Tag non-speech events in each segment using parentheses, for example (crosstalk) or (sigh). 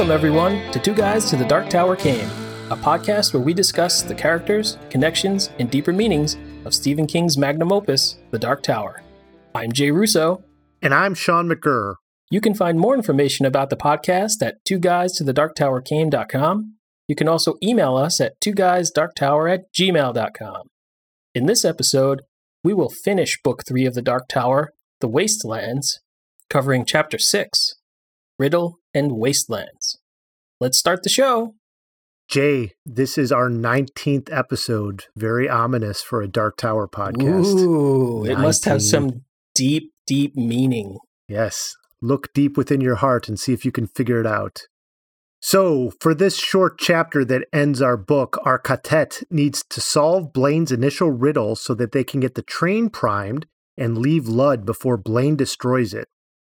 Welcome, everyone, to Two Guys to the Dark Tower Came, a podcast where we discuss the characters, connections, and deeper meanings of Stephen King's magnum opus, The Dark Tower. I'm Jay Russo. And I'm Sean McGurr. You can find more information about the podcast at two guys to the dark tower came.com. You can also email us at two guys dark tower at gmail.com. In this episode, we will finish book three of the Dark Tower, The Wastelands, covering chapter six, Riddle and Wastelands. Let's start the show. Jay, this is our 19th episode. Very ominous for a Dark Tower podcast. Ooh, it must have some deep, deep meaning. Yes. Look deep within your heart and see if you can figure it out. So, for this short chapter that ends our book, our quartet needs to solve Blaine's initial riddle so that they can get the train primed and leave Lud before Blaine destroys it.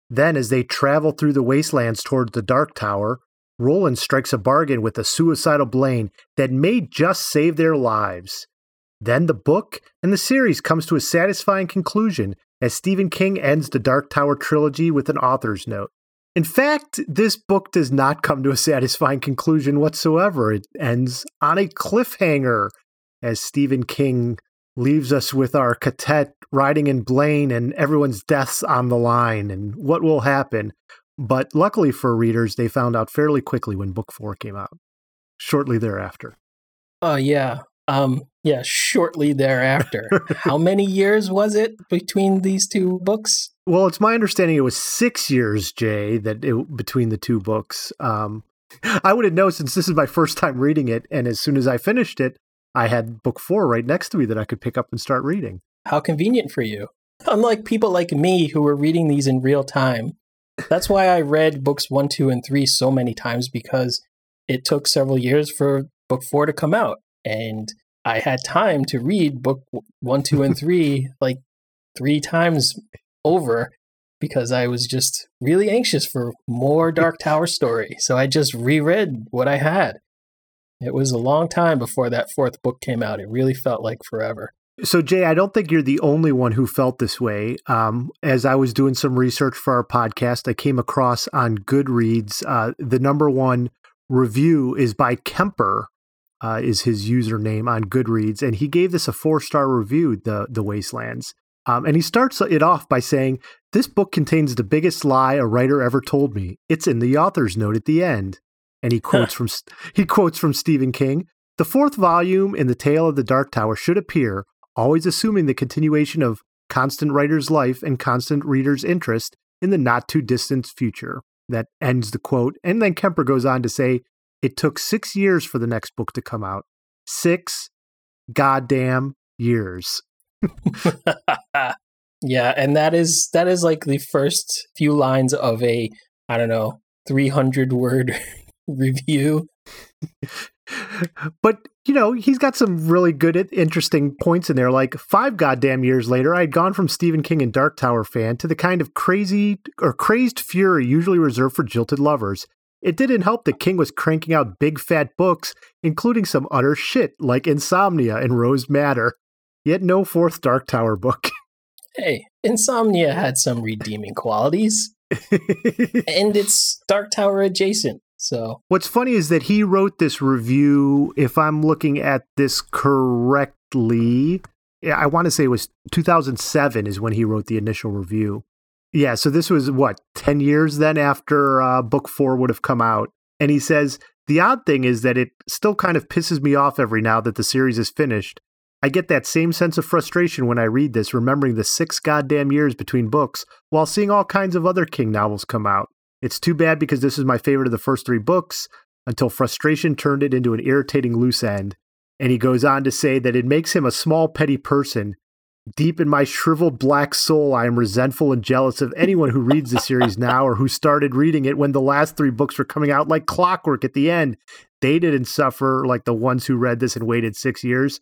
Then, as they travel through the wastelands toward the Dark Tower, Roland strikes a bargain with a suicidal Blaine that may just save their lives. Then the book and the series comes to a satisfying conclusion as Stephen King ends the Dark Tower trilogy with an author's note. In fact, this book does not come to a satisfying conclusion whatsoever. It ends on a cliffhanger as Stephen King leaves us with our quartet riding in Blaine and everyone's deaths on the line and what will happen. But luckily for readers, they found out fairly quickly when book four came out, shortly thereafter. Oh, yeah. Um, yeah, shortly thereafter. How (laughs) many years was it between these two books? Well, it's my understanding it was six years, Jay, that it, between the two books. Um, (laughs) I would have known since this is my first time reading it, and as soon as I finished it, I had book four right next to me that I could pick up and start reading. How convenient for you. Unlike people like me who were reading these in real time. That's why I read books one, two, and three so many times because it took several years for book four to come out. And I had time to read book one, two, and (laughs) three like three times over because I was just really anxious for more Dark Tower story. So I just reread what I had. It was a long time before that fourth book came out. It really felt like forever. So, Jay, I don't think you're the only one who felt this way. Um, as I was doing some research for our podcast, I came across on Goodreads uh, the number one review is by Kemper, uh, is his username on Goodreads, and he gave this a four star review. The The Wastelands, um, and he starts it off by saying, This book contains the biggest lie a writer ever told me. It's in the author's note at the end. And he quotes (laughs) from he quotes from Stephen King. The fourth volume in the tale of the Dark Tower should appear, always assuming the continuation of constant writer's life and constant reader's interest in the not too distant future. That ends the quote. And then Kemper goes on to say, It took six years for the next book to come out. Six goddamn years. (laughs) yeah, and that is that is like the first few lines of a I don't know, 300 word review. but you know, he's got some really good, interesting points in there. Like five goddamn years later, I had gone from Stephen King and Dark Tower fan to the kind of crazy or crazed fury usually reserved for jilted lovers. It didn't help that King was cranking out big fat books, including some utter shit like Insomnia and Rose Madder. Yet no fourth Dark Tower book. (laughs) hey, Insomnia had some redeeming qualities. (laughs) and it's Dark Tower adjacent. So what's funny is that he wrote this review, if I'm looking at this correctly, I want to say it was 2007 is when he wrote the initial review. Yeah, so this was what, 10 years then after uh, book four would have come out. And he says, the odd thing is that it still kind of pisses me off every now that the series is finished I get that same sense of frustration when I read this, remembering the six goddamn years between books while seeing all kinds of other King novels come out. It's too bad because this is my favorite of the first three books until frustration turned it into an irritating loose end. And he goes on to say that it makes him a small, petty person. Deep in my shriveled black soul, I am resentful and jealous of anyone who reads the series (laughs) now or who started reading it when the last three books were coming out like clockwork at the end. They didn't suffer like the ones who read this and waited six years.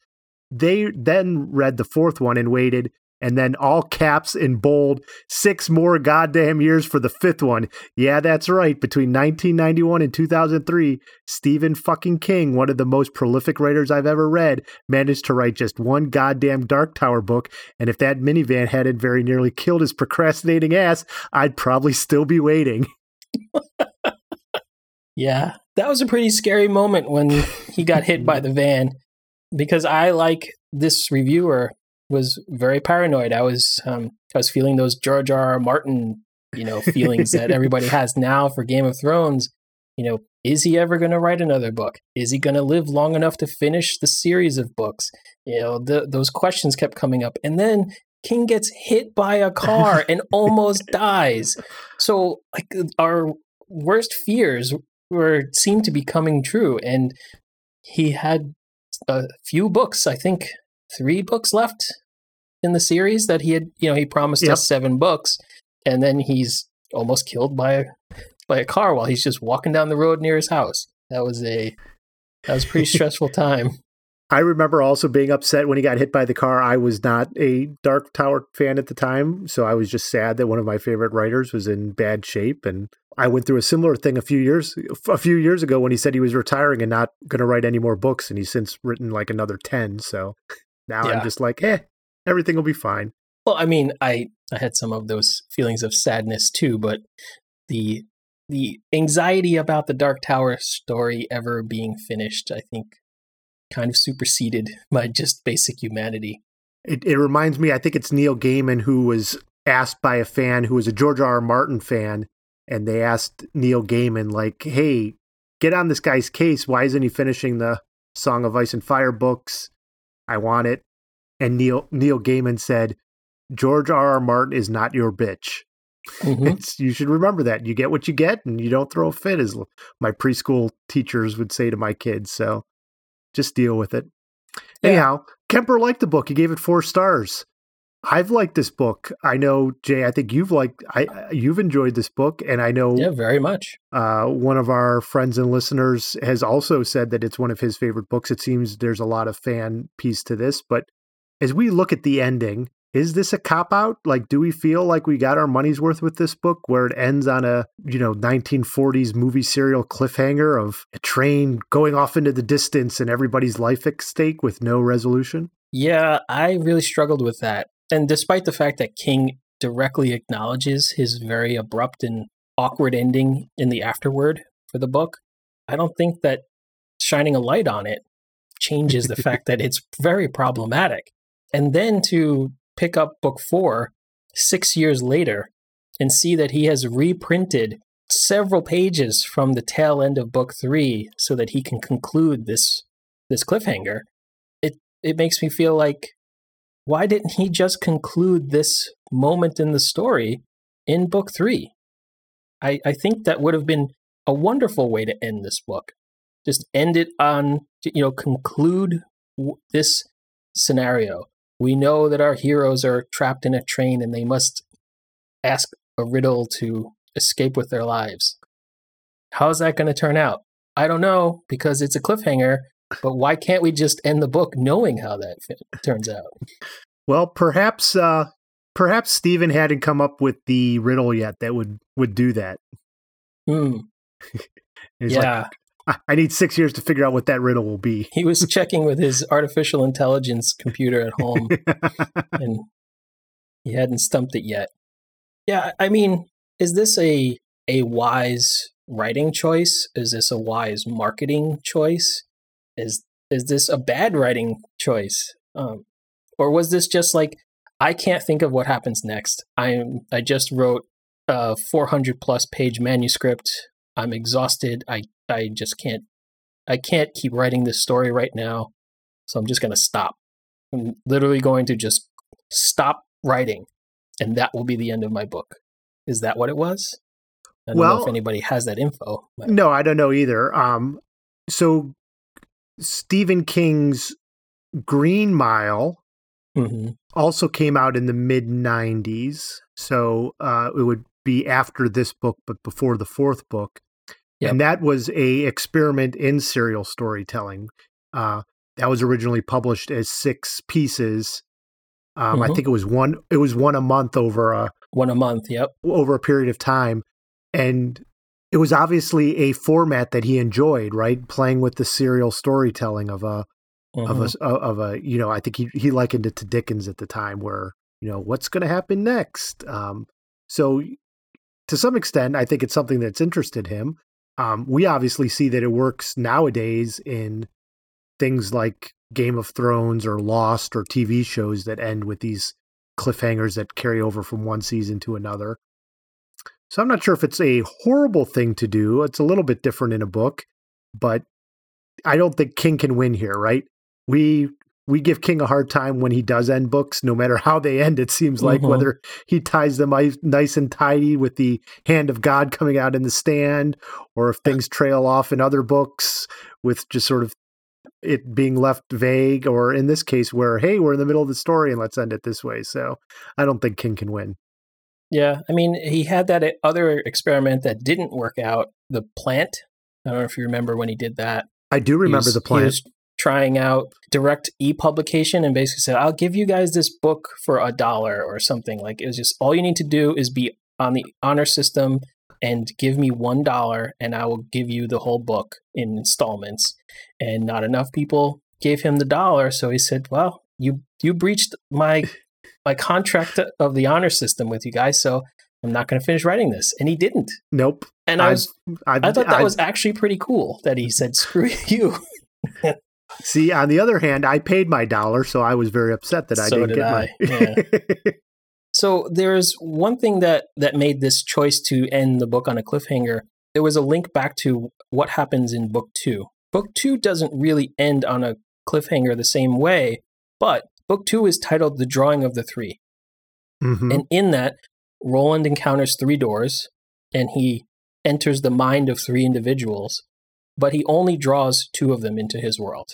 They then read the fourth one and waited, and then all caps in bold, six more goddamn years for the fifth one. Yeah, that's right. Between 1991 and 2003, Stephen fucking King, one of the most prolific writers I've ever read, managed to write just one goddamn Dark Tower book. And if that minivan hadn't very nearly killed his procrastinating ass, I'd probably still be waiting. (laughs) Yeah, that was a pretty scary moment when he got hit by the van because I like this reviewer was very paranoid. I was um, I was feeling those George R. R. Martin, you know, feelings that (laughs) everybody has now for Game of Thrones. You know, is he ever going to write another book? Is he going to live long enough to finish the series of books? You know, the, those questions kept coming up, and then King gets hit by a car and almost (laughs) dies. So, like, our worst fears were seemed to be coming true, and he had a few books. I think three books left in the series that he had. You know, he promised Yep. us seven books, and then he's almost killed by a by a car while he's just walking down the road near his house. That was a that was a pretty (laughs) stressful time. I remember also being upset when he got hit by the car. I was not a Dark Tower fan at the time, so I was just sad that one of my favorite writers was in bad shape. And I went through a similar thing a few years a few years ago when he said he was retiring and not going to write any more books, and he's since written like another ten. So now Yeah. I'm just like, eh, everything will be fine. Well, I mean, I I had some of those feelings of sadness too, but the the anxiety about the Dark Tower story ever being finished, I think, kind of superseded (laughs) my just basic humanity. It, it reminds me, I think it's Neil Gaiman who was asked by a fan who was a George R. R. Martin fan, and they asked Neil Gaiman, like, hey, get on this guy's case. Why isn't he finishing the Song of Ice and Fire books? I want it. And Neil Neil Gaiman said, George R. R. Martin is not your bitch. Mhm. It's, you should remember that. You get what you get, and you don't throw a fit, as my preschool teachers would say to my kids. So just deal with it. Yeah. Anyhow, Kemper liked the book. He gave it four stars. I've liked this book. I know Jay. I think you've liked. I you've enjoyed this book, and I know Yeah, very much. uh, one of our friends and listeners has also said that it's one of his favorite books. It seems there's a lot of fan piece to this, but as we look at the ending, is this a cop out? Like, do we feel like we got our money's worth with this book, where it ends on a you know 1940s movie serial cliffhanger of a train going off into the distance and everybody's life at stake with no resolution? Yeah, I really struggled with that. And despite the fact that King directly acknowledges his very abrupt and awkward ending in the afterword for the book, I don't think that shining a light on it changes the (laughs) fact that it's very problematic. And then to pick up book four six years later and see that he has reprinted several pages from the tail end of book three so that he can conclude this this cliffhanger it it makes me feel like why didn't he just conclude this moment in the story in book three? I i think that would have been a wonderful way to end this book. Just end it on you know conclude w- this scenario. We know that our heroes are trapped in a train and they must ask a riddle to escape with their lives. How's that going to turn out? I don't know because it's a cliffhanger but why can't we just end the book knowing how that turns out? Well, perhaps uh, perhaps Stephen hadn't come up with the riddle yet that would would do that. Hmm. (laughs) Like, yeah, I I need six years to figure out what that riddle will be. he was (laughs) checking with his artificial intelligence computer at home, (laughs) and he hadn't stumped it yet. Yeah, I mean, is this a a wise writing choice? Is this a wise marketing choice? Is is this a bad writing choice? Um, or was this just like I can't think of what happens next? I'm I just wrote a 400 plus page manuscript. I'm exhausted. I I just can't I can't keep writing this story right now. So I'm just going to stop. I'm literally going to just stop writing and that will be the end of my book. Is that what it was? I don't know Well- if anybody has that info. but- no, I don't know either. Um, so Stephen King's Green Mile Mhm. also came out in the mid 90s. So uh, it would be after this book, but before the fourth book. Yep. And that was a experiment in serial storytelling. Uh, that was originally published as six pieces. Um, I Mhm. think it was one. It was one a month over a One a month. Yep. over a period of time, and it was obviously a format that he enjoyed. Right, playing with the serial storytelling of a of Mhm. a of a you know I think he he likened it to Dickens at the time where you know what's going to happen next. Um, so to some extent, I think it's something that's interested him. Um, we obviously see that it works nowadays in things like Game of Thrones or Lost or TV shows that end with these cliffhangers that carry over from one season to another. So I'm not sure if it's a horrible thing to do. It's a little bit different in a book, but I don't think King can win here, right? We we give King a hard time when he does end books, no matter how they end. It seems like mm-hmm. whether he ties them nice and tidy with the hand of God coming out in the stand, or if things trail off in other books with just sort of it being left vague, or in this case, where hey, we're in the middle of the story and let's end it this way. So I don't think King can win. Yeah, I mean, he had that eh, other experiment that didn't work out. The plant. I don't know if you remember when he did that. I do remember was, the plant trying out direct e-publication and basically said, "I'll give you guys this book for a dollar or something." Like it was just all you need to do is be on the honor system and give me one dollar, and I will give you the whole book in installments. And not enough people gave him the dollar, so he said, "Well, you you breached my my contract of the honor system with you guys, so." I'm not going to finish writing this, and he didn't. Nope. And I was, I've, i thought that I've, was actually pretty cool that he said, "Screw you." (laughs) See, on the other hand, I paid my dollar, so I was very upset that I so didn't did get I. my. yeah. (laughs) So there's one thing that that made this choice to end the book on a cliffhanger. There was a link back to what happens in book two. Book two doesn't really end on a cliffhanger the same way, but book two is titled "The Drawing of the 3 mm-hmm. and in that, Roland encounters three doors, and he enters the mind of three individuals, but he only draws two of them into his world.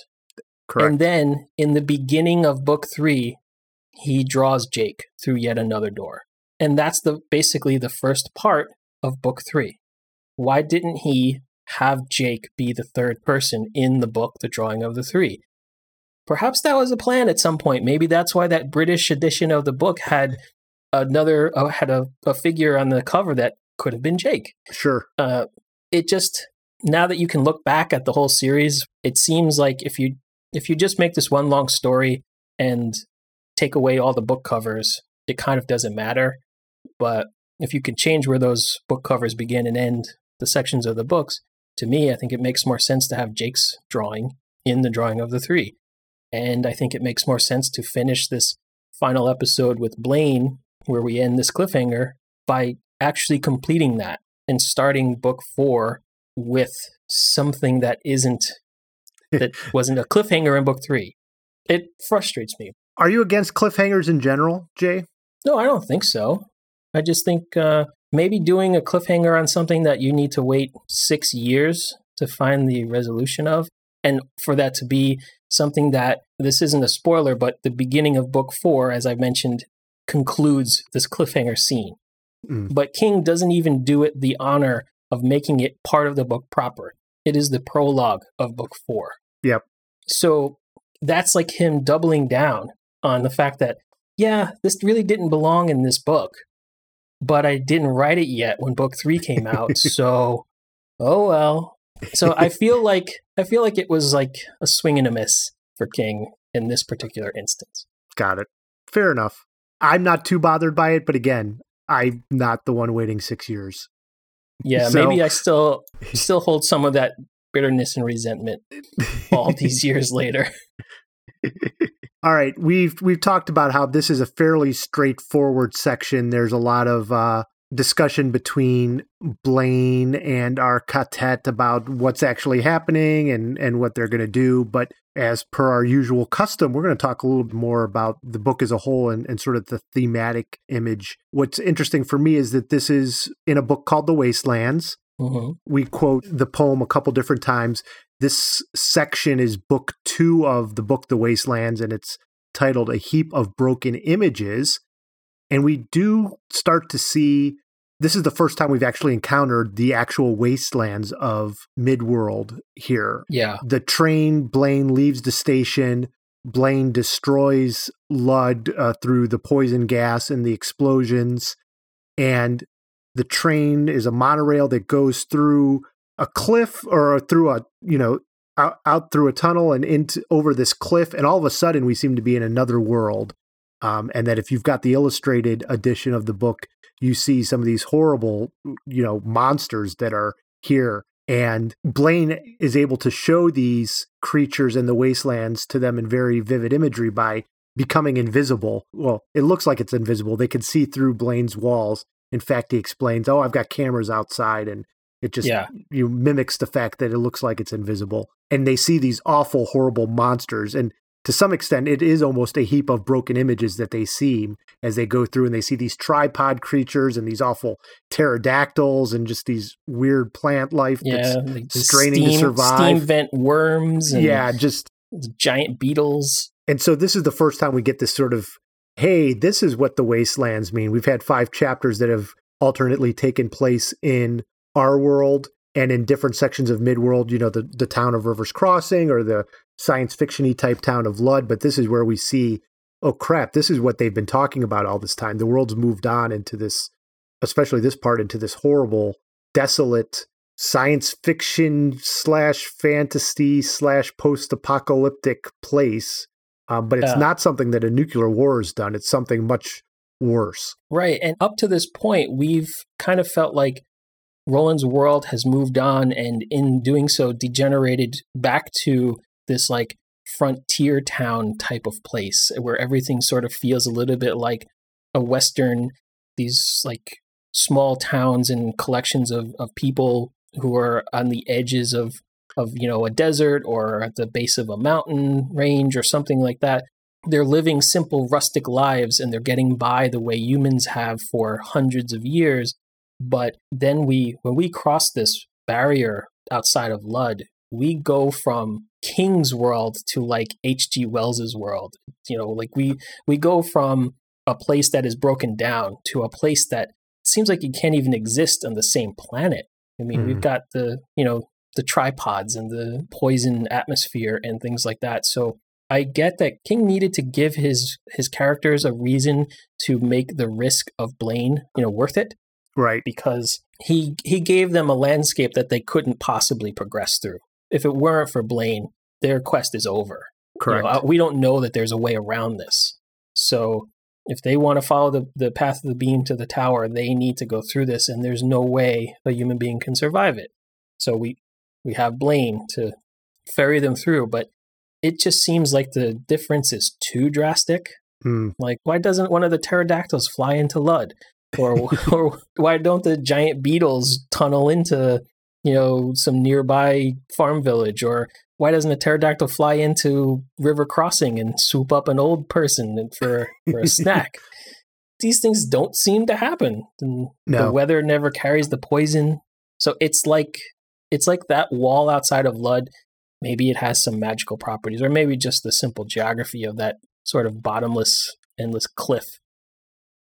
Correct. And then in the beginning of book three, he draws Jake through yet another door. And that's the basically the first part of book three. Why didn't he have Jake be the third person in the book, The Drawing of the Three? Perhaps that was a plan at some point. Maybe that's why that British edition of the book had another uh, had a, a, figure on the cover that could have been Jake. Sure. Uh, it just now that you can look back at the whole series, it seems like if you if you just make this one long story and take away all the book covers, it kind of doesn't matter. But if you can change where those book covers begin and end the sections of the books, to me, I think it makes more sense to have Jake's drawing in the drawing of the three. And I think it makes more sense to finish this final episode with Blaine, where we end this cliffhanger, by actually completing that and starting book four with something that isn't (laughs) that wasn't a cliffhanger in book three. It frustrates me. Are you against cliffhangers in general, Jay? No, I don't think so. I just think uh, maybe doing a cliffhanger on something that you need to wait six years to find the resolution of, and for that to be something that this isn't a spoiler, but the beginning of book four, as I mentioned, concludes this cliffhanger scene. Mm. But King doesn't even do it the honor of making it part of the book proper. It is the prologue of book four. Yep. So that's like him doubling down on the fact that, yeah, this really didn't belong in this book, but I didn't write it yet when book three came out. (laughs) so, oh well. So I feel like I feel like it was like a swing and a miss for King in this particular instance. Got it. Fair enough. I'm not too bothered by it, but again, I'm not the one waiting six years. Yeah, so, maybe I still (laughs) still hold some of that bitterness and resentment all these (laughs) years later. (laughs) All right, we've we've talked about how this is a fairly straightforward section. There's a lot of uh, discussion between Blaine and our quartet about what's actually happening and and what they're going to do. But as per our usual custom, we're going to talk a little bit more about the book as a whole and, and sort of the thematic image. What's interesting for me is that this is in a book called The Wastelands. Mm-hmm. We quote the poem a couple different times. This section is book two of the book The Wastelands, and it's titled A Heap of Broken Images. And we do start to see this is the first time we've actually encountered the actual wastelands of Midworld here. Yeah. The train, Blaine leaves the station. Blaine destroys Lud uh, through the poison gas and the explosions. And the train is a monorail that goes through a cliff or through a you know out, out through a tunnel and into over this cliff and all of a sudden we seem to be in another world um, and that if you've got the illustrated edition of the book you see some of these horrible you know monsters that are here And Blaine is able to show these creatures in the wastelands to them in very vivid imagery by becoming invisible. Well, it looks like it's invisible. They can see through Blaine's walls. In fact, he explains, "Oh, I've got cameras outside and it just Yeah. you mimics the fact that it looks like it's invisible." And they see these awful horrible monsters and to some extent it is almost a heap of broken images that they see as they go through and they see these tripod creatures and these awful pterodactyls and just these weird plant life Yeah, that's like straining to survive. steam vent worms and yeah, just giant beetles. and so this is the first time we get this sort of hey, this is what the wastelands mean. We've had five chapters that have alternately taken place in our world and in different sections of Midworld, you know, the, the town of Rivers Crossing or the science fiction-y type town of Lud, but this is where we see, oh crap, this is what they've been talking about all this time. The world's moved on into this, especially this part, into this horrible, desolate science fiction slash fantasy slash post-apocalyptic place um, but it's not something that a nuclear war has done. It's something much worse. Right. And up to this point, we've kind of felt like Roland's world has moved on and in doing so degenerated back to this like frontier town type of place where everything sort of feels a little bit like a Western, these like small towns and collections of, of people who are on the edges of of you know a desert or at the base of a mountain range or something like that. They're living simple rustic lives and they're getting by the way humans have for hundreds of years. But then we when we cross this barrier outside of lud we go from king's world to like hg wells's world you know like we we go from a place that is broken down to a place that seems like it can't even exist on the same planet i mean we've Mhm. got the you know the tripods and the poison atmosphere and things like that so I get that King needed to give his his characters a reason to make the risk of Blaine, you know, worth it Right. because he he gave them a landscape that they couldn't possibly progress through. If it weren't for Blaine, their quest is over. You Correct. know, uh, we don't know that there's a way around this. So if they want to follow the, the path of the beam to the tower, they need to go through this, and there's no way a human being can survive it. So we we have Blaine to ferry them through, but it just seems like the difference is too drastic. Hmm. Like, why doesn't one of the pterodactyls fly into Lud? Or, (laughs) or why don't the giant beetles tunnel into, you know, some nearby farm village? Or why doesn't a pterodactyl fly into River Crossing and swoop up an old person for, for a (laughs) snack? These things don't seem to happen. And The weather never carries the poison. So it's like it's like that wall outside of Lud. Maybe it has some magical properties, or maybe just the simple geography of that sort of bottomless, endless cliff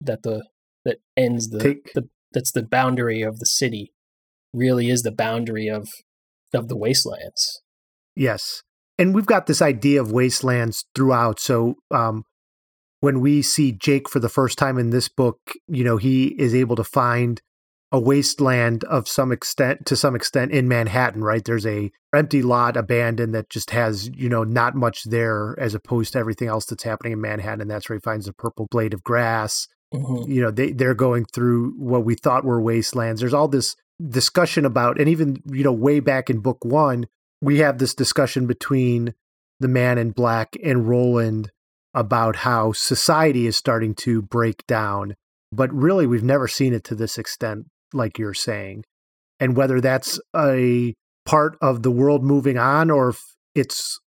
that the that ends the, Take- the that's the boundary of the city. Really is the boundary of of the wastelands. Yes. And we've got this idea of wastelands throughout. So um, when we see Jake for the first time in this book, you know, he is able to find a wasteland of some extent to some extent in Manhattan, right? There's a empty lot abandoned that just has, you know, not much there as opposed to everything else that's happening in Manhattan. And that's where he finds the purple blade of grass. Mhm. you know they they're going through what we thought were wastelands there's all this discussion about and even you know way back in book 1 we have this discussion between the man in black and Roland about how society is starting to break down but really we've never seen it to this extent like you're saying. And whether that's a part of the world moving on or if it's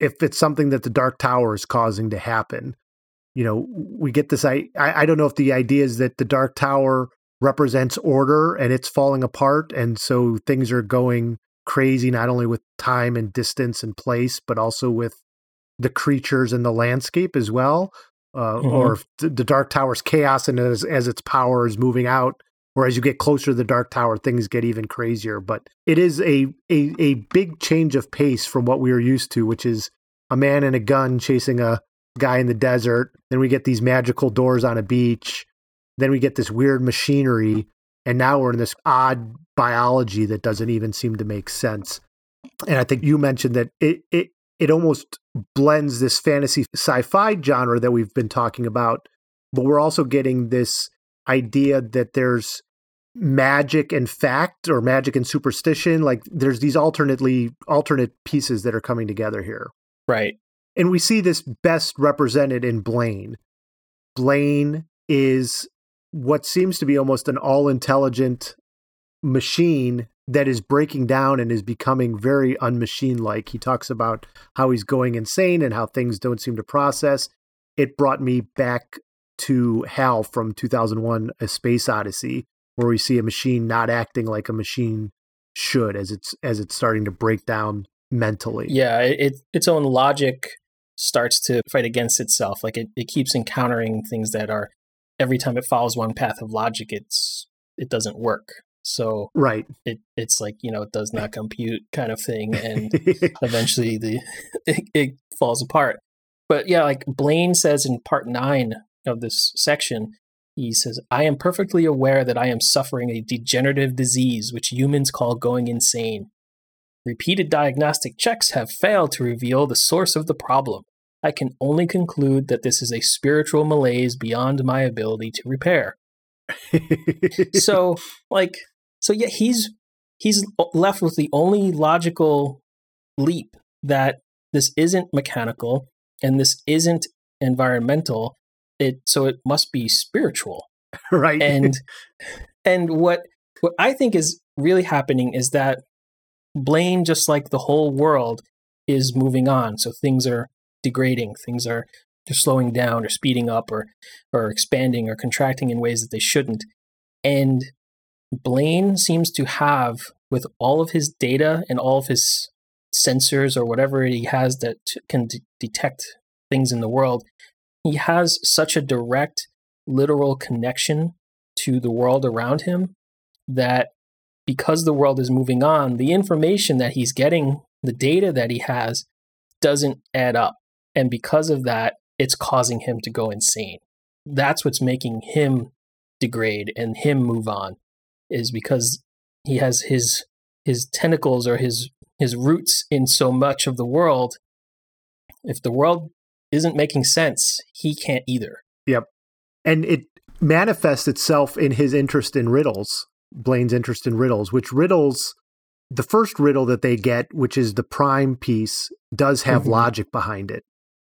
if it's something that the dark tower is causing to happen. You know we get this I i don't know if the idea is that the dark tower represents order and it's falling apart and so things are going crazy not only with time and distance and place but also with the creatures and the landscape as well uh, Mhm. or the, the dark tower's chaos and as, as its power is moving out or as you get closer to the dark tower things get even crazier but it is a, a a big change of pace from what we are used to which is a man and a gun chasing a guy in the desert. Then we get these magical doors on a beach. Then we get this weird machinery. And now we're in this odd biology that doesn't even seem to make sense. And I think you mentioned that it it it almost blends this fantasy sci-fi genre that we've been talking about, but we're also getting this idea that there's magic and fact or magic and superstition. Like there's these alternately alternate pieces that are coming together here. Right. And we see this best represented in Blaine. Blaine is what seems to be almost an all intelligent machine that is breaking down and is becoming very unmachine like. He talks about how he's going insane and how things don't seem to process. It brought me back to Hal from 2001 A Space Odyssey where we see a machine not acting like a machine should as it's as it's starting to break down mentally. Yeah, it, its own logic starts to fight against itself. Like it, it keeps encountering things that are every time it follows one path of logic, it's it doesn't work. So right, it it's like you know it does not compute kind of thing, and (laughs) eventually the (laughs) it, it falls apart. But yeah, like Blaine says in part nine of this section, he says, I am perfectly aware that I am suffering a degenerative disease which humans call going insane. Repeated diagnostic checks have failed to reveal the source of the problem. I can only conclude that this is a spiritual malaise beyond my ability to repair. (laughs) so, like, so yeah, he's he's left with the only logical leap that this isn't mechanical and this isn't environmental. It so it must be spiritual. Right. And (laughs) and what what i think is really happening is that blaine just like the whole world is moving on. So things are degrading things are they're slowing down or speeding up or or expanding or contracting in ways that they shouldn't and blaine seems to have with all of his data and all of his sensors or whatever he has that can d- detect things in the world he has such a direct, literal connection to the world around him that because the world is moving on, the information that he's getting, the data that he has, doesn't add up. And because of that, it's causing him to go insane. That's what's making him degrade and him move on, is because he has his his tentacles or his his roots in so much of the world. If the world isn't making sense, he can't either. Yep. And it manifests itself in his interest in riddles, Blaine's interest in riddles, which riddles, the first riddle that they get, which is the prime piece, does have mm-hmm. logic behind it.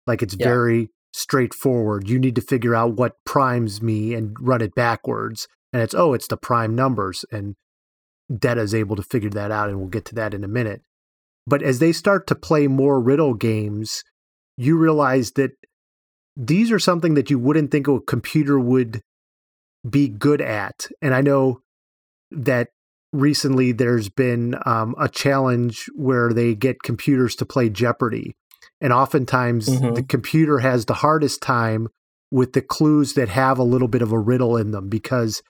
Like it's yeah. very straightforward. You need to figure out what primes me and run it backwards. And it's, oh, it's the prime numbers. And Detta is able to figure that out. And we'll get to that in a minute. But as they start to play more riddle games, you realize that these are something that you wouldn't think a computer would be good at. And I know that recently there's been um, a challenge where they get computers to play Jeopardy. And oftentimes mm-hmm. the computer has the hardest time with the clues that have a little bit of a riddle in them because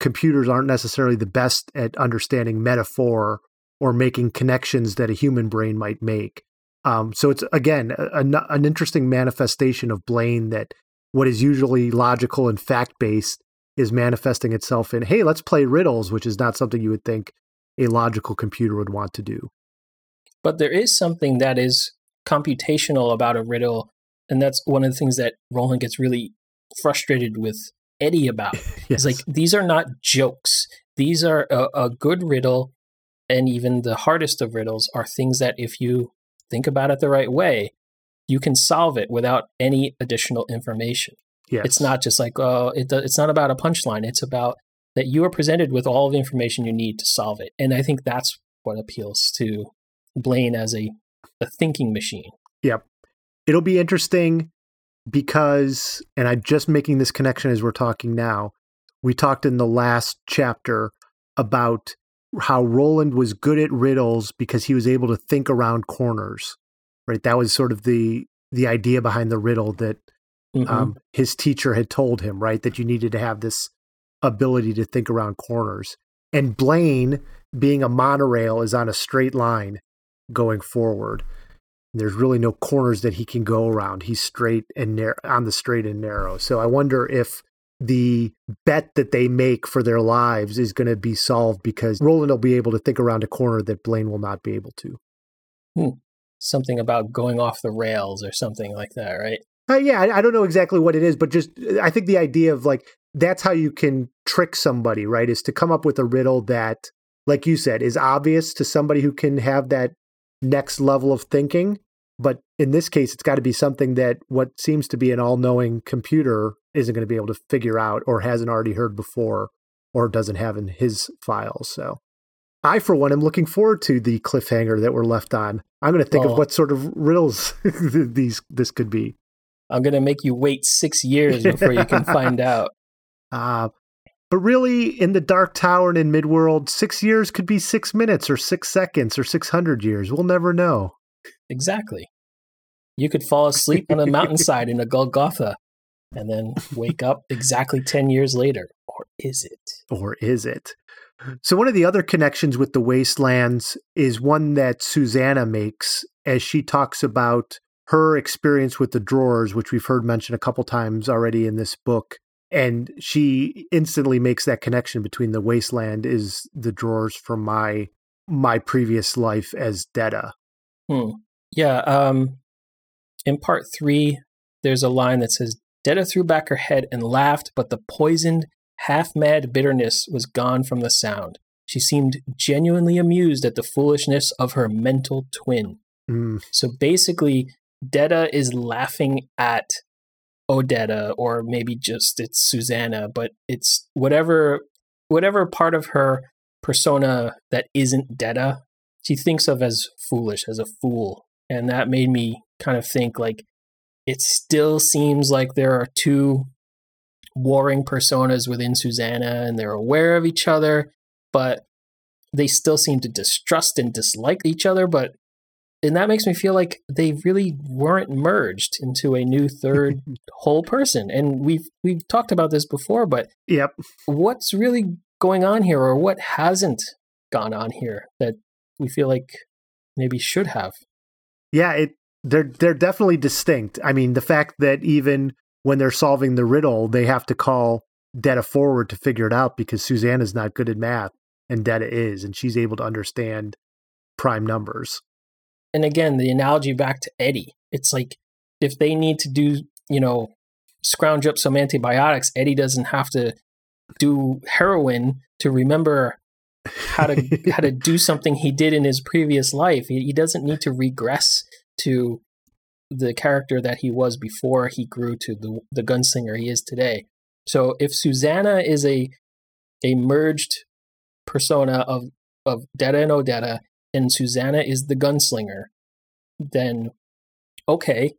computers aren't necessarily the best at understanding metaphor or making connections that a human brain might make. Um, so it's again a, a, an interesting manifestation of Blaine that what is usually logical and fact based is manifesting itself in hey let's play riddles, which is not something you would think a logical computer would want to do. But there is something that is computational about a riddle, and that's one of the things that Roland gets really frustrated with Eddie about. (laughs) yes. It's like these are not jokes; these are a, a good riddle, and even the hardest of riddles are things that if you think about it the right way, you can solve it without any additional information. Yes. It's not just like, oh, it, it's not about a punchline. It's about that you are presented with all the information you need to solve it. And I think that's what appeals to Blaine as a, a thinking machine. Yep. It'll be interesting because, and I'm just making this connection as we're talking now. We talked in the last chapter about how Roland was good at riddles because he was able to think around corners. Right, that was sort of the the idea behind the riddle that mm-hmm. um, his teacher had told him. Right, that you needed to have this ability to think around corners. And Blaine, being a monorail, is on a straight line going forward. There's really no corners that he can go around. He's straight and narrow on the straight and narrow. So I wonder if the bet that they make for their lives is going to be solved because Roland will be able to think around a corner that Blaine will not be able to. Hmm. Something about going off the rails or something like that, right? Uh, yeah, I, I don't know exactly what it is, but just I think the idea of like that's how you can trick somebody, right? Is to come up with a riddle that, like you said, is obvious to somebody who can have that next level of thinking. But in this case, it's got to be something that what seems to be an all knowing computer isn't going to be able to figure out or hasn't already heard before or doesn't have in his files. So I, for one, am looking forward to the cliffhanger that we're left on. I'm going to think oh. of what sort of riddles (laughs) these this could be. I'm going to make you wait six years before you can find (laughs) out. Uh, but really, in the Dark Tower and in Midworld, six years could be six minutes or six seconds or 600 years. We'll never know. Exactly. You could fall asleep on a (laughs) mountainside in a Golgotha and then wake up exactly 10 years later. Or is it? Or is it? So, one of the other connections with the wastelands is one that Susanna makes as she talks about her experience with the drawers, which we've heard mentioned a couple times already in this book. And she instantly makes that connection between the wasteland is the drawers from my my previous life as Detta. Hmm. Yeah. Um, in part three, there's a line that says, Detta threw back her head and laughed, but the poisoned, half mad bitterness was gone from the sound. She seemed genuinely amused at the foolishness of her mental twin. Mm. So basically, Detta is laughing at Odetta, or maybe just it's Susanna, but it's whatever whatever part of her persona that isn't Detta, she thinks of as foolish, as a fool. And that made me kind of think like it still seems like there are two warring personas within Susanna and they're aware of each other, but they still seem to distrust and dislike each other. But and that makes me feel like they really weren't merged into a new third (laughs) whole person. And we've we've talked about this before, but yep, what's really going on here, or what hasn't gone on here that we feel like maybe should have? Yeah, it they're they're definitely distinct. I mean, the fact that even when they're solving the riddle, they have to call Detta forward to figure it out because Susanna's not good at math and Detta is, and she's able to understand prime numbers. And again, the analogy back to Eddie. It's like if they need to do, you know, scrounge up some antibiotics, Eddie doesn't have to do heroin to remember how to (laughs) how to do something he did in his previous life. He, he doesn't need to regress to the character that he was before he grew to the the gunslinger he is today. So if Susanna is a a merged persona of of Detta and Odetta, and Susanna is the gunslinger, then okay,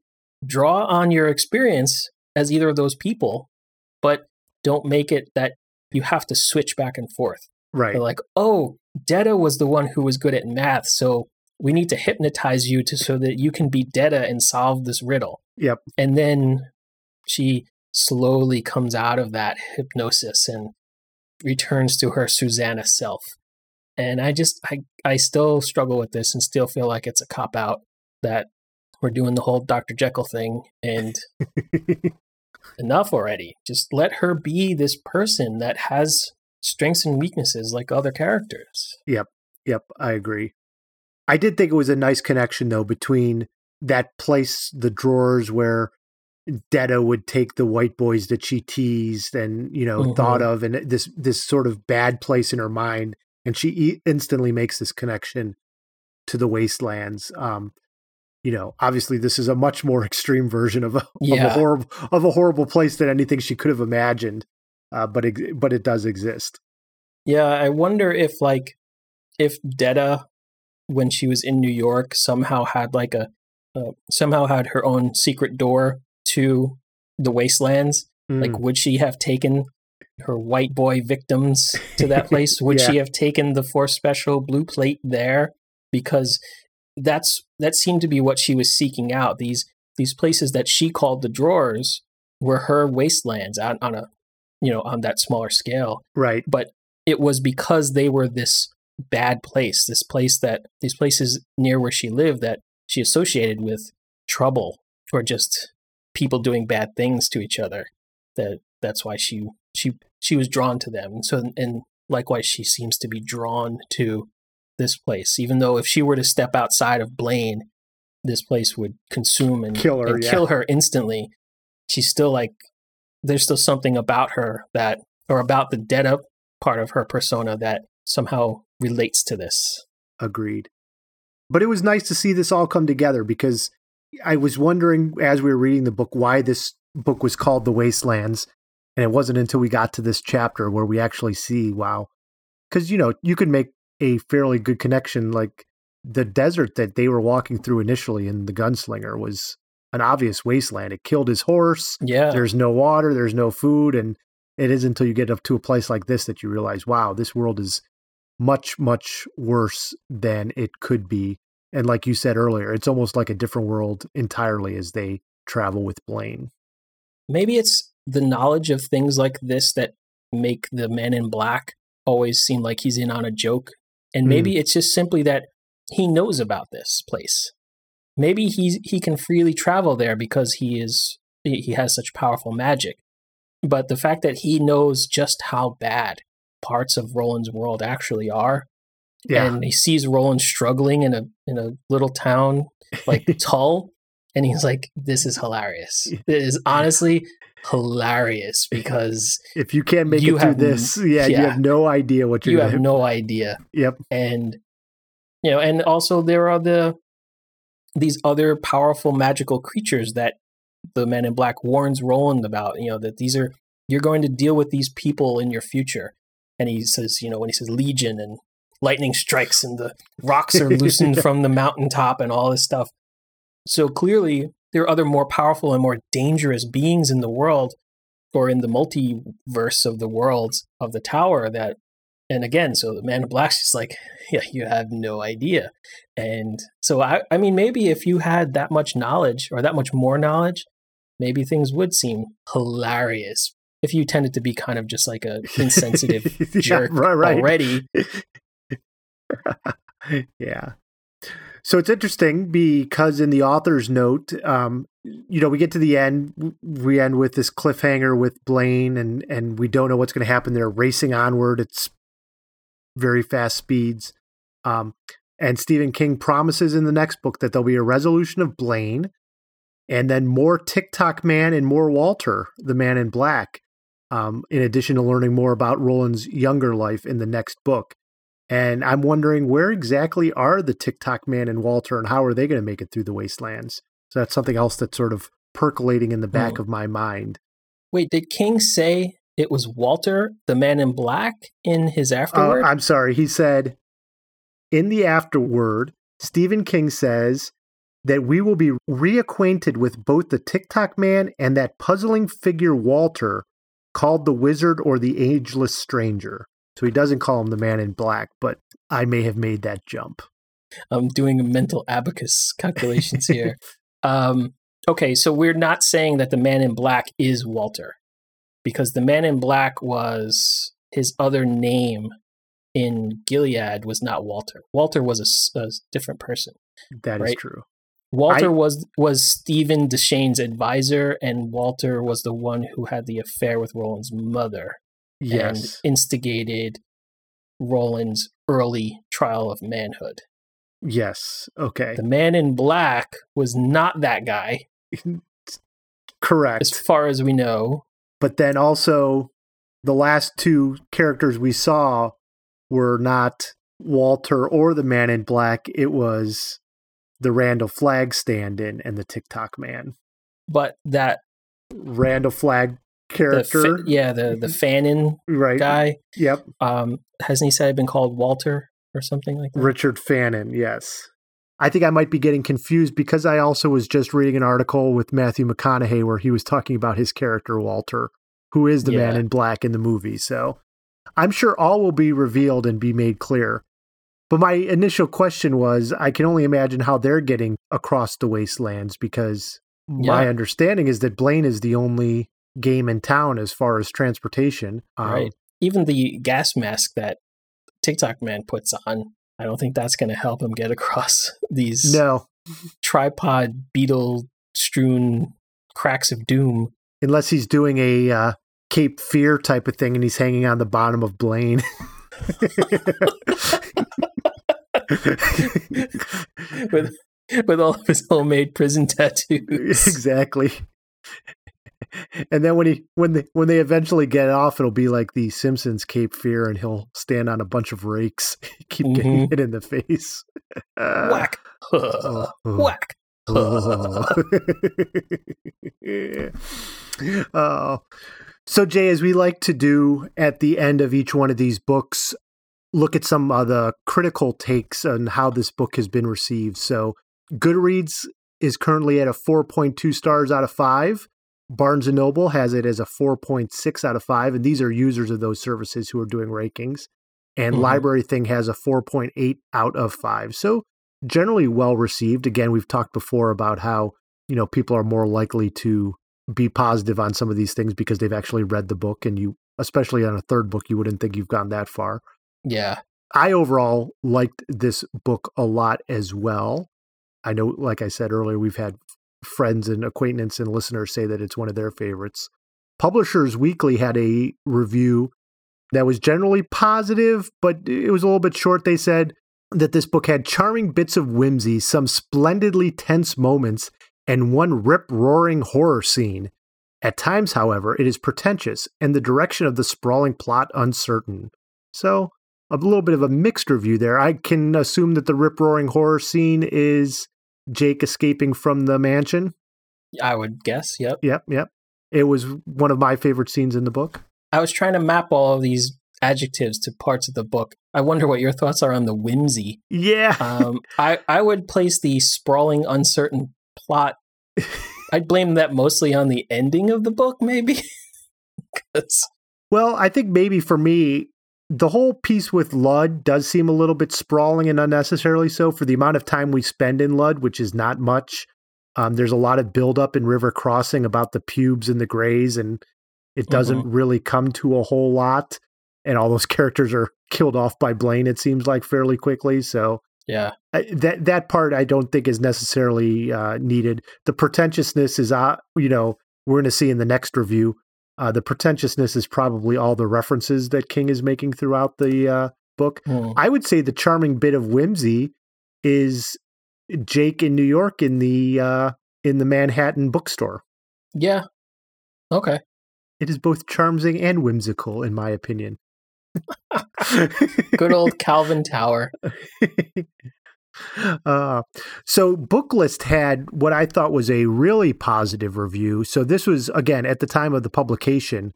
draw on your experience as either of those people, but don't make it that you have to switch back and forth. Right. They're like, oh, Detta was the one who was good at math, so we need to hypnotize you to so that you can be Detta and solve this riddle. Yep. And then she slowly comes out of that hypnosis and returns to her Susanna self. And I just I I still struggle with this and still feel like it's a cop out that we're doing the whole Dr. Jekyll thing and (laughs) enough already. Just let her be this person that has strengths and weaknesses like other characters. Yep. Yep, I agree. I did think it was a nice connection though between that place, the drawers where Detta would take the white boys that she teased and you know mm-hmm. thought of, and this this sort of bad place in her mind, and she e- instantly makes this connection to the wastelands. Um, you know, obviously this is a much more (laughs) extreme version of a, yeah. of a horrible of a horrible place than anything she could have imagined, uh, but it, but it does exist. Yeah, I wonder if like if Detta when she was in New York somehow had like a uh, somehow had her own secret door to the wastelands. Mm. Like, would she have taken her white boy victims to that (laughs) place? Would yeah. she have taken the Forspecial blue plate there? Because that's that seemed to be what she was seeking out. These these places that she called the drawers were her wastelands on, on a you know on that smaller scale. Right. But it was because they were this bad place, this place that these places near where she lived that she associated with trouble or just people doing bad things to each other. That that's why she she she was drawn to them. And so and likewise she seems to be drawn to this place. Even though if she were to step outside of Blaine, this place would consume and kill her, and yeah. kill her instantly. She's still like there's still something about her that or about the Detta part of her persona that somehow relates to this. Agreed. But it was nice to see this all come together because I was wondering as we were reading the book why this book was called The Wastelands. And it wasn't until we got to this chapter where we actually see, wow. Because, you know, you could make a fairly good connection. Like the desert that they were walking through initially in The Gunslinger was an obvious wasteland. It killed his horse. Yeah. There's no water, there's no food. And it is until you get up to a place like this that you realize, wow, this world is much, much worse than it could be. And like you said earlier, it's almost like a different world entirely as they travel with Blaine. Maybe it's the knowledge of things like this that make the man in black always seem like he's in on a joke. And maybe mm. it's just simply that he knows about this place. Maybe he's he can freely travel there because he is he has such powerful magic. But the fact that he knows just how bad parts of Roland's world actually are, yeah. and he sees Roland struggling in a in a little town like (laughs) Tull, and he's like, "This is hilarious. It is honestly hilarious because (laughs) if you can't make you it through this, yeah, (laughs) yeah, you have no idea what you're. You have have no idea. Yep. And you know, and also there are the these other powerful magical creatures that the Man in Black warns Roland about. You know that these are you're going to deal with these people in your future. And he says, you know, when he says Legion and lightning strikes and the rocks are (laughs) loosened from the mountaintop and all this stuff. So clearly, there are other more powerful and more dangerous beings in the world or in the multiverse of the worlds of the tower that and again so the man in black's just like (laughs) yeah you have no idea. And so i i mean maybe if you had that much knowledge or that much more knowledge maybe things would seem hilarious if you tended to be kind of just like a (laughs) insensitive jerk yeah, right, right. already. (laughs) Yeah so it's interesting because in the author's note, um, you know, we get to the end, we end with this cliffhanger with Blaine, and and we don't know what's going to happen. They're racing onward. It's very fast speeds. Um, and Stephen King promises in the next book that there'll be a resolution of Blaine, and then more Tick-Tock Man and more Walter, the Man in Black. Um, in addition to learning more about Roland's younger life in the next book. And I'm wondering where exactly are the Tick-Tock Man and Walter and how are they going to make it through the wastelands? So that's something else that's sort of percolating in the back hmm. of my mind. Wait, did King say it was Walter, the man in black, in his oh, afterword? Uh, I'm sorry. He said, in the afterword, Stephen King says that we will be reacquainted with both the Tick-Tock Man and that puzzling figure Walter, called the Wizard or the Ageless Stranger. So he doesn't call him the man in black, but I may have made that jump. I'm doing mental abacus calculations (laughs) here. um, okay, so we're not saying that the man in black is Walter, because the man in black was his other name in Gilead was not Walter. Walter was a, a different person. That right? is true. Walter I, was was Stephen Deschain's advisor, and Walter was the one who had the affair with Roland's mother yes. and instigated Roland's early trial of manhood. Yes. Okay. The man in black was not that guy. (laughs) Correct. As far as we know. But then also, the last two characters we saw were not Walter or the man in black. It was the Randall Flagg stand in and the Tick-Tock man. But that Randall Flagg character. The yeah, the the Fannin right. guy. Yep. Um, hasn't he said been called Walter or something like that? Richard Fannin. Yes. I think I might be getting confused because I also was just reading an article with Matthew McConaughey where he was talking about his character Walter, who is the yeah. man in black in the movie. So I'm sure all will be revealed and be made clear. But my initial question was I can only imagine how they're getting across the wastelands because yeah. my understanding is that Blaine is the only game in town as far as transportation. Um, right. Even the gas mask that Tick-Tock Man puts on, I don't think that's going to help him get (laughs) across these no tripod beetle strewn cracks of doom. Unless he's doing a uh, Cape Fear type of thing and he's hanging on the bottom of Blaine. (laughs) (laughs) with with all of his homemade prison tattoos. Exactly. And then when he when they when they eventually get off, it'll be like the Simpsons Cape Fear, and he'll stand on a bunch of rakes, (laughs) keep mm-hmm. getting hit in the face. Whack, uh, (laughs) (laughs) whack. oh. So, Jay, as we like to do at the end of each one of these books, look at some of the critical takes on how this book has been received. So, Goodreads is currently at a 4.2 stars out of 5. Barnes & Noble has it as a 4.6 out of 5, and these are users of those services who are doing rankings. And mm-hmm. Library Thing has a 4.8 out of 5. So, generally well received. Again, we've talked before about how, you know, people are more likely to be positive on some of these things because they've actually read the book and you especially on a third book you wouldn't think you've gone that far yeah i overall liked this book a lot as well i know like i said earlier we've had friends and acquaintances and listeners say that it's one of their favorites publishers weekly had a review that was generally positive but it was a little bit short they said that this book had charming bits of whimsy some splendidly tense moments and one rip roaring horror scene. At times, however, it is pretentious and the direction of the sprawling plot uncertain. So, a little bit of a mixed review there. I can assume that the rip roaring horror scene is Jake escaping from the mansion. I would guess, yep. Yep, yep. It was one of my favorite scenes in the book. I was trying to map all of these adjectives to parts of the book. I wonder what your thoughts are on the whimsy. Yeah. um, I, I would place the sprawling, uncertain plot. (laughs) I'd blame that mostly on the ending of the book, maybe. (laughs) well, I think maybe for me, the whole piece with Lud does seem a little bit sprawling and unnecessarily so for the amount of time we spend in Lud, which is not much. Um, there's a lot of buildup in River Crossing about the pubes and the grays, and it doesn't mm-hmm. really come to a whole lot. And all those (laughs) characters are killed off by Blaine, it seems like, fairly quickly. So yeah, that that part I don't think is necessarily uh, needed. The pretentiousness is, uh, you know, we're going to see in the next review. Uh, the pretentiousness is probably all the references that King is making throughout the uh, book. Mm. I would say the charming bit of whimsy is Jake in New York in the uh, in the Manhattan bookstore. Yeah. Okay. It is both charming and whimsical, in my opinion. (laughs) Good old Calvin Tower. (laughs) Uh, so Booklist had what I thought was a really positive review. So this was again at the time of the publication.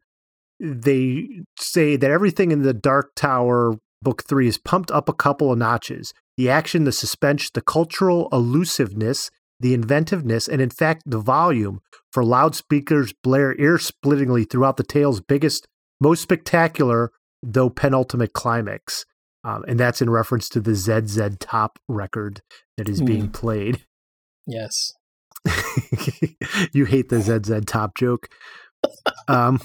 They say that everything in the Dark Tower book three is pumped up a couple of notches. The action, the suspense, the cultural elusiveness, the inventiveness, and in fact the volume for loudspeakers blare ear splittingly throughout the tale's biggest, most spectacular, though penultimate climax. Um, and that's in reference to the ZZ Top record that is being mm. played. Yes. (laughs) you hate the ZZ Top joke. Um,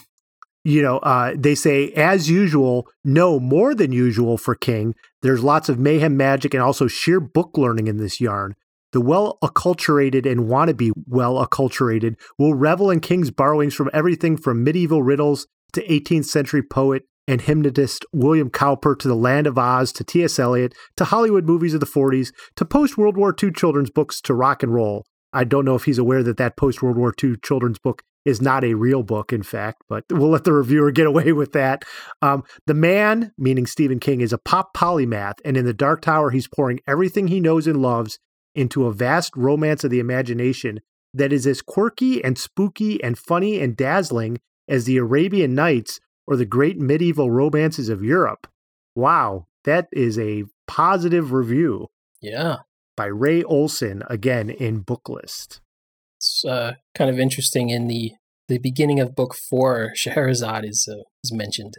you know, uh, they say, as usual, no, more than usual for King. There's lots of mayhem magic and also sheer book learning in this yarn. The well acculturated and wannabe well acculturated will revel in King's borrowings from everything from medieval riddles to 18th century poet and hypnotist William Cowper to The Land of Oz to T.S. Eliot to Hollywood movies of the 40s to post World War II children's books to rock and roll. I don't know if he's aware that that post World War II children's book is not a real book, in fact, but we'll let the reviewer get away with that. Um, the man, meaning Stephen King, is a pop polymath, and in The Dark Tower, he's pouring everything he knows and loves into a vast romance of the imagination that is as quirky and spooky and funny and dazzling as the Arabian Nights or the great medieval romances of Europe. Wow, that is a positive review. Yeah. By Ray Olson, again in Booklist. It's uh, kind of interesting in the the beginning of book four, Scheherazade is uh, is mentioned.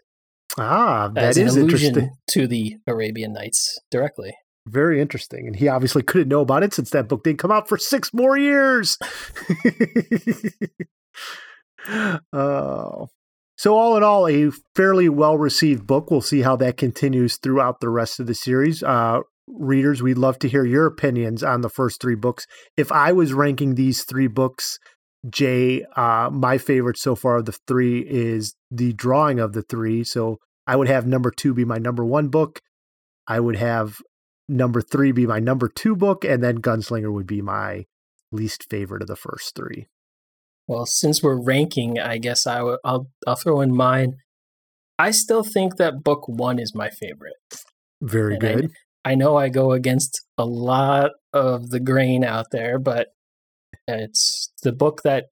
Ah, that is interesting. To the Arabian Nights directly. Very interesting. And he obviously couldn't know about it since that book didn't come out for six more years. (laughs) oh, so, all in all, a fairly well received book. We'll see how that continues throughout the rest of the series. Uh, readers, we'd love to hear your opinions on the first three books. If I was ranking these three books, Jay, uh, my favorite so far of the three is The Drawing of the Three. So, I would have number two be my number one book. I would have number three be my number two book, and then Gunslinger would be my least favorite of the first three. Well, since we're ranking, I guess I w- I'll I'll throw in mine. I still think that book one is my favorite. Very And I- good. I know I go against a lot of the grain out there, but it's the book that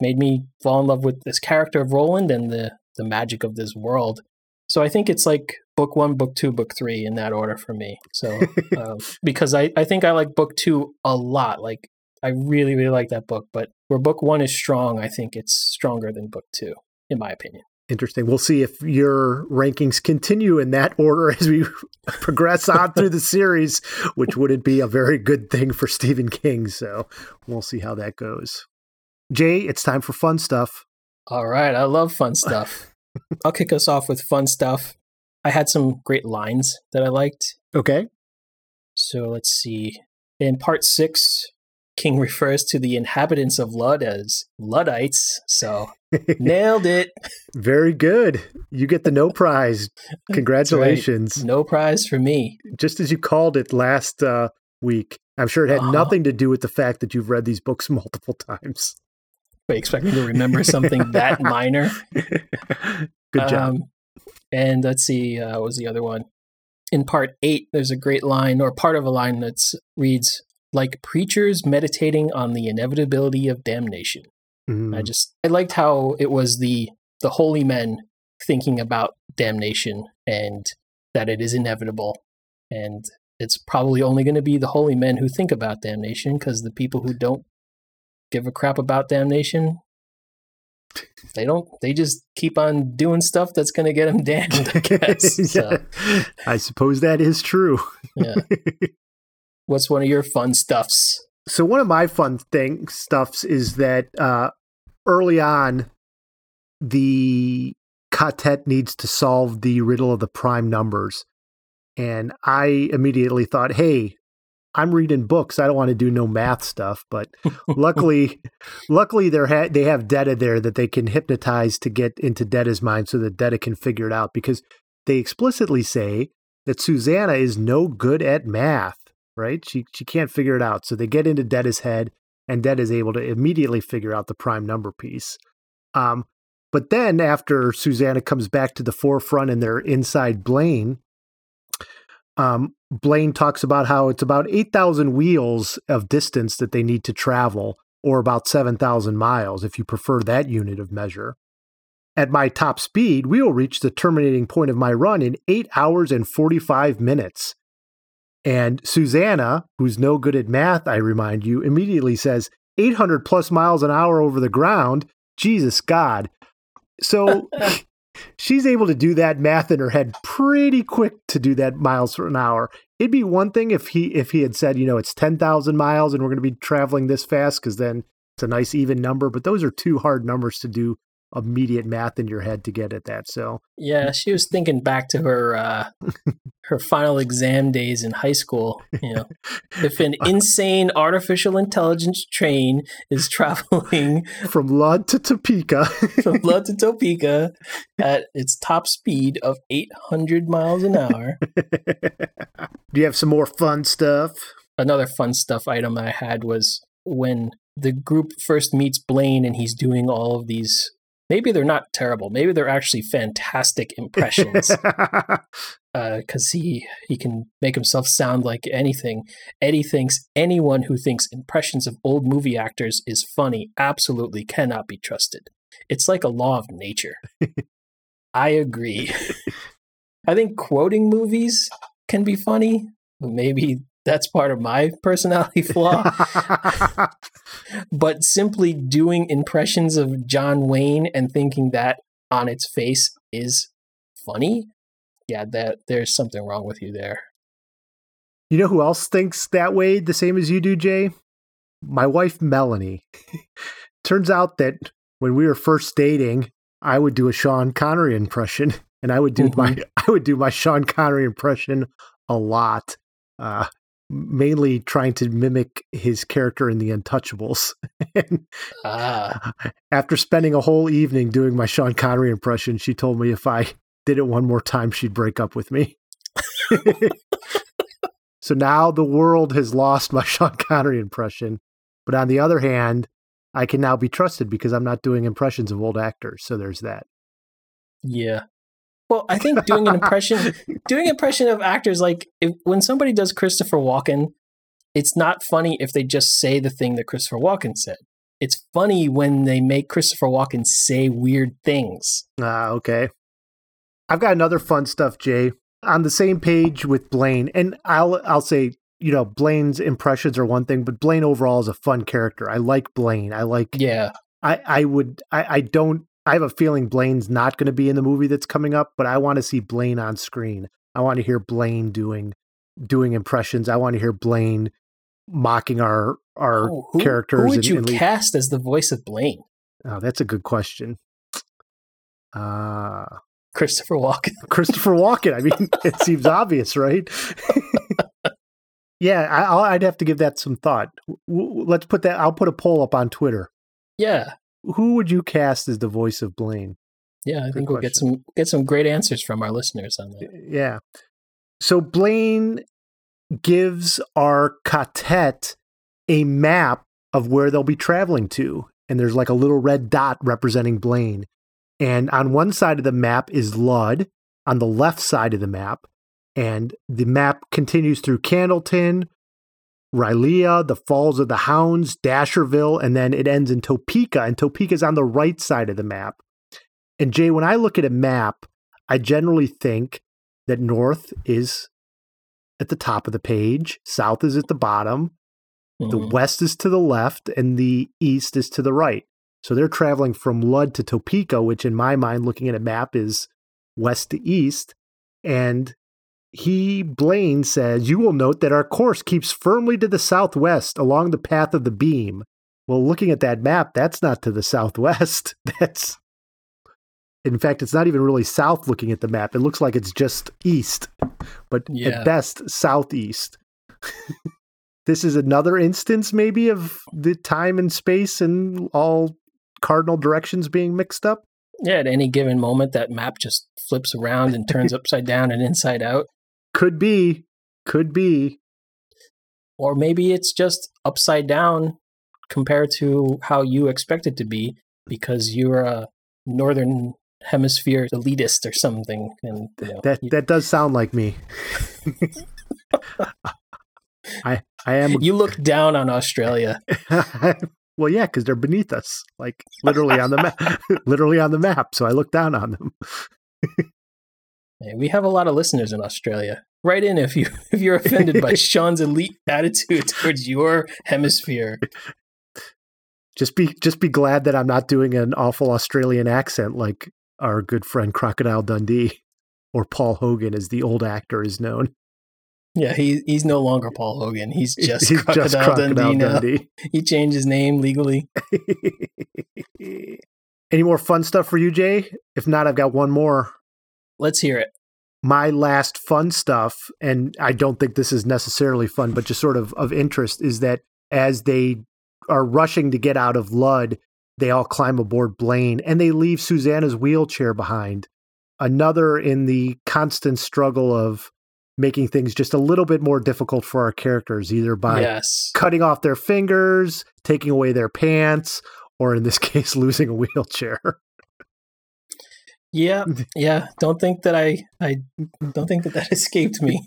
made me fall in love with this character of Roland and the the magic of this world. So I think it's like book one, book two, book three in that order for me. So (laughs) um, because I I think I like book two a lot. Like I really really like that book, but where book one is strong, I think it's stronger than book two, in my opinion. Interesting. We'll see if your rankings continue in that order (laughs) as we progress on through the series, which wouldn't be a very good thing for Stephen King. So we'll see how that goes. Jay, it's time for fun stuff. All right, I love fun stuff. (laughs) I'll kick us off with fun stuff. I had some great lines that I liked. Okay. So let's see. In part six, King refers to the inhabitants of Lud as Luddites. So (laughs) nailed it. Very good. You get the no (laughs) prize. Congratulations. No prize for me. Just as you called it last uh, week. I'm sure it had Uh-huh. nothing to do with the fact that you've read these books (laughs) multiple times. Wait, expect me to remember something that minor? Good job. Um, and let's see, uh, what was the other one? In part eight, there's a great line, or part of a line that reads, like preachers meditating on the inevitability of damnation. Mm. I just I liked how it was the the holy men thinking about damnation and that it is inevitable and it's probably only going to be the holy men who think about damnation because the people who don't give a crap about damnation they don't they just keep on doing stuff that's going to get them (laughs) damned i guess (laughs) so, I suppose that is true. yeah (laughs) what's one of your fun stuffs So one of my fun thing stuffs is that uh, early on, the quartet needs to solve the riddle of the prime numbers, and I immediately thought, "Hey, I'm reading books. I don't want to do no math stuff." But (laughs) luckily, luckily they ha- they have Detta there that they can hypnotize to get into Detta's mind, so that Detta can figure it out because they explicitly say that Susanna is no good at math right? She she can't figure it out. So they get into Detta's head, and Detta is able to immediately figure out the prime number piece. Um, but then after Susanna comes back to the forefront and they're inside Blaine, um, Blaine talks about how it's about eight thousand wheels of distance that they need to travel, or about seven thousand miles if you prefer that unit of measure. At my top speed, we will reach the terminating point of my run in eight hours and forty-five minutes. And Susanna, who's no good at math, I remind you, immediately says 800 plus miles an hour over the ground. Jesus God. So (laughs) she's able to do that math in her head pretty quick to do that miles per an hour. It'd be one thing if he if he had said, you know, it's 10,000 miles and we're going to be traveling this fast cuz then it's a nice even number, but those are two hard numbers to do immediate math in your head to get at that. So, Yeah, she was thinking back to her uh, her final exam days in high school. You know, if an (laughs) insane artificial intelligence train is (laughs) traveling from Lud to Topeka. (laughs) from Lud to Topeka at its top speed of 800 miles an hour, Do you have some more fun stuff? another fun stuff item I had was when the group first meets Blaine and he's doing all of these. Maybe they're not terrible. Maybe they're actually fantastic impressions. (laughs) Uh, because he he can make himself sound like anything. Eddie thinks anyone who thinks impressions of old movie actors is funny absolutely cannot be trusted. It's like a law of nature. (laughs) I agree. (laughs) I think quoting movies can be funny. Maybe that's part of my personality (laughs) flaw. but simply doing impressions of John Wayne and thinking that on its face is funny, yeah, that there's something wrong with you there. You know who else thinks that way, the same as you do, Jay? My wife, Melanie. (laughs) Turns out that when we were first dating, I would do a Sean Connery impression, and I would do my (laughs) I would do my Sean Connery impression a lot, uh, mainly trying to mimic his character in The Untouchables. (laughs) and Ah, after spending a whole evening doing my Sean Connery impression, she told me if I did it one more time, she'd break up with me. (laughs) so now the world has lost my (laughs) Sean Connery impression. But on the other hand, I can now be trusted because I'm not doing impressions of old actors. So there's that. Yeah. Well, I think doing an (laughs) impression, doing impression of actors, like if, when somebody does Christopher Walken, it's not funny if they just say the thing that Christopher Walken said. It's funny when they make Christopher Walken say weird things. Ah, okay. I've got another fun stuff, Jay. On the same page with Blaine, and I'll I'll say, you know, Blaine's impressions are one thing, but Blaine overall is a fun character. I like Blaine. I like Yeah. I, I would I, I don't I have a feeling Blaine's not going to be in the movie that's coming up, but I want to see Blaine on screen. I want to hear Blaine doing doing impressions. I want to hear Blaine mocking our our Oh, who, characters. Who would and- you and cast as the voice of Blaine? Oh, that's a good question. Uh Christopher Walken. (laughs) Christopher Walken. I mean, it seems obvious, right? yeah, I, I'd have to give that some thought. Let's put that. I'll put a poll up on Twitter. Yeah. Who would you cast as the voice of Blaine? Yeah, I Good think we'll get some get some great answers from our listeners on that. Yeah. So Blaine gives our quartet a map of where they'll be traveling to. And there's like a little red dot representing Blaine. And on one side of the map is Lud, on the left side of the map. And the map continues through Candleton, Rilea, the Falls of the Hounds, Dasherville, and then it ends in Topeka. And Topeka's on the right side of the map. And Jay, when I look at a map, I generally think that north is at the top of the page, south is at the bottom, the Mhm. west is to the left, and the east is to the right. So they're traveling from Lud to Topeka, which in my mind, looking at a map, is west to east. And he, Blaine, says, You will note that our course keeps firmly to the southwest along the path of the beam. Well, looking at that map, that's not to the southwest. (laughs) That's, in fact, it's not even really south looking at the map. It looks like it's just east, but Yeah. at best, southeast. (laughs) this is another instance, maybe, of the time and space and all cardinal directions being mixed up. Yeah, at any given moment, that map just flips around and turns (laughs) upside down and inside out. Could be, could be. Or maybe it's just upside down compared to how you expect it to be because you're a northern hemisphere elitist or something. And you know, That you, that does sound like me. (laughs) I I am you look down on Australia. (laughs) well, yeah, because they're beneath us, like literally on the map, (laughs) literally on the map. So I look down on them. Yeah, we have a lot of listeners in Australia. Write in if you (laughs) if you're offended by (laughs) Sean's elite attitude towards your hemisphere. Just be just be glad that I'm not doing an awful Australian accent like our good friend Crocodile Dundee or Paul Hogan, as the old actor is known. Yeah, he he's no longer Paul Hogan. He's just He's Crocodile, Dundee now. (laughs) He changed his name legally. Any more fun stuff for you, Jay? If not, I've got one more. Let's hear it. my last fun stuff, and I don't think this is necessarily fun, but just sort of of interest, is that as they are rushing to get out of Lud, they all climb aboard Blaine and they leave Susanna's wheelchair behind. Another in the constant struggle of making things just a little bit more difficult for our characters, either by yes. cutting off their fingers, taking away their pants, or in this (laughs) case, losing a wheelchair. Yeah, (laughs) yeah. Don't think that I I don't think that that (laughs) escaped me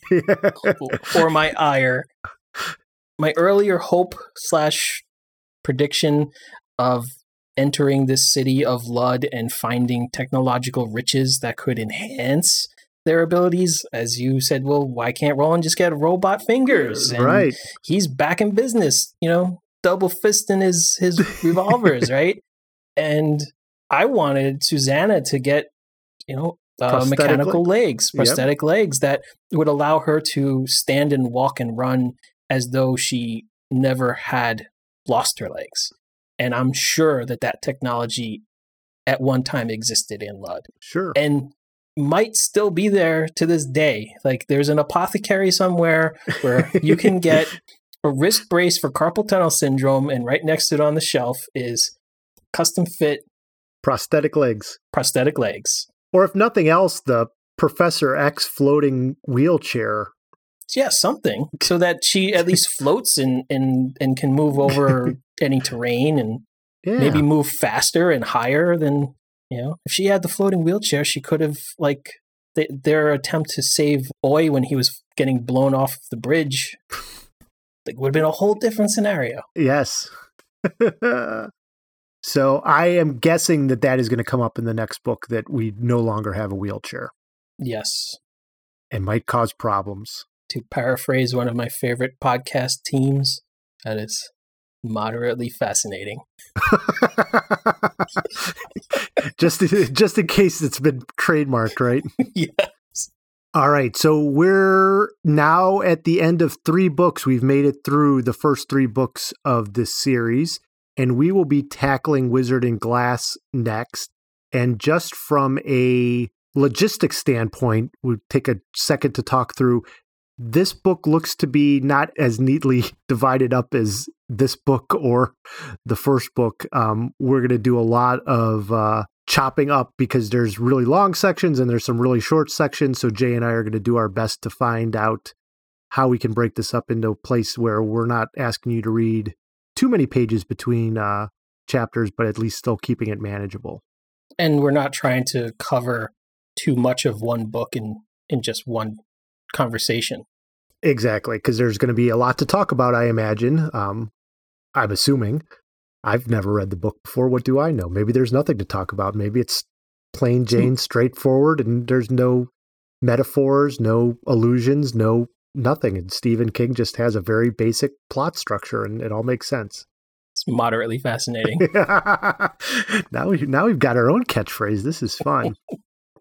or my ire. My earlier hope slash prediction of entering this city of Lud and finding technological riches that could enhance their abilities, as you said, well, why can't Roland just get robot fingers? And right. he's back in business, you know, double fisting his his (laughs) revolvers, right? And I wanted Susanna to get, you know, uh, mechanical legs, Yep. prosthetic legs that would allow her to stand and walk and run as though she never had lost her legs. And I'm sure that that technology at one time existed in Lud Sure. and might still be there to this day. Like there's an apothecary somewhere where you can (laughs) get a wrist brace for carpal tunnel syndrome, and right next to it on the shelf is custom fit prosthetic legs. prosthetic legs. Or if nothing else, the Professor X floating wheelchair. Yeah, something so that she at least (laughs) floats and and and can move over (laughs) any terrain and Yeah. maybe move faster and higher than you know. If she had the floating wheelchair, she could have like th- their attempt to save Oy when he was getting blown off the bridge. Like would have been a whole different scenario. Yes. (laughs) so I am guessing that that is going to come up in the next book that we no longer have a wheelchair Yes. and might cause problems. To paraphrase one of my favorite podcast teams, that is moderately fascinating. (laughs) just just in case it's been trademarked, right? (laughs) yes. All right, so we're now at the end of three books. We've made it through the first three books of this series, and we will be tackling Wizard and Glass next. And just from a logistics standpoint, we'll take a second to talk through. This book looks to be not as neatly (laughs) divided up as this book or the first book. Um, we're going to do a lot of uh, chopping up because there's really long sections and there's some really short sections. So Jay and I are going to do our best to find out how we can break this up into a place where we're not asking you to read too many pages between uh, chapters, but at least still keeping it manageable. And we're not trying to cover too much of one book in in just one conversation. Exactly, because there's going to be a lot to talk about, I imagine. Um, I'm assuming. I've never read the book before. What do I know? Maybe there's nothing to talk about. Maybe it's plain Jane, straightforward, and there's no metaphors, no allusions, no nothing. And Stephen King just has a very basic plot structure, and it all makes sense. It's moderately fascinating. (laughs) now we now we've got our own catchphrase. This is fun.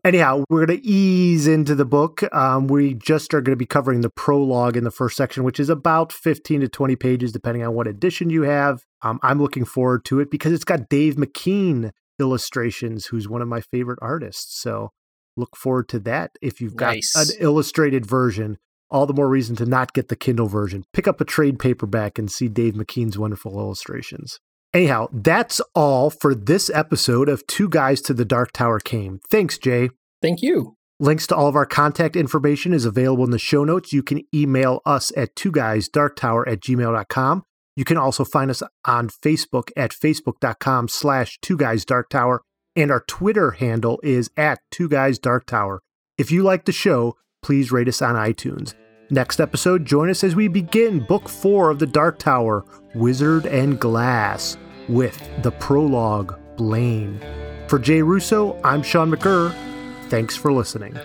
Anyhow, we're going to ease into the book. Um, we just are going to be covering the prologue in the first section, which is about 15 to 20 pages, depending on what edition you have. Um, I'm looking forward to it because it's got Dave McKean illustrations, who's one of my favorite artists. So look forward to that. If you've got Nice. an illustrated version, all the more reason to not get the Kindle version. Pick up a trade paperback and see Dave McKean's wonderful illustrations. Anyhow, that's all for this episode of Two Guys to the Dark Tower Came. Thanks, Jay. Thank you. Links to all of our contact information is available in the show notes. You can email us at two guys dark tower at gmail.com. You can also find us on Facebook at facebook.com slash two guys dark tower. And our Twitter handle is at two guys dark tower. If you like the show, please rate us on iTunes. Next episode, join us as we begin book four of the Dark Tower, Wizard and Glass, with the prologue, Blaine. For Jay Russo, I'm Sean McGurr. Thanks for listening.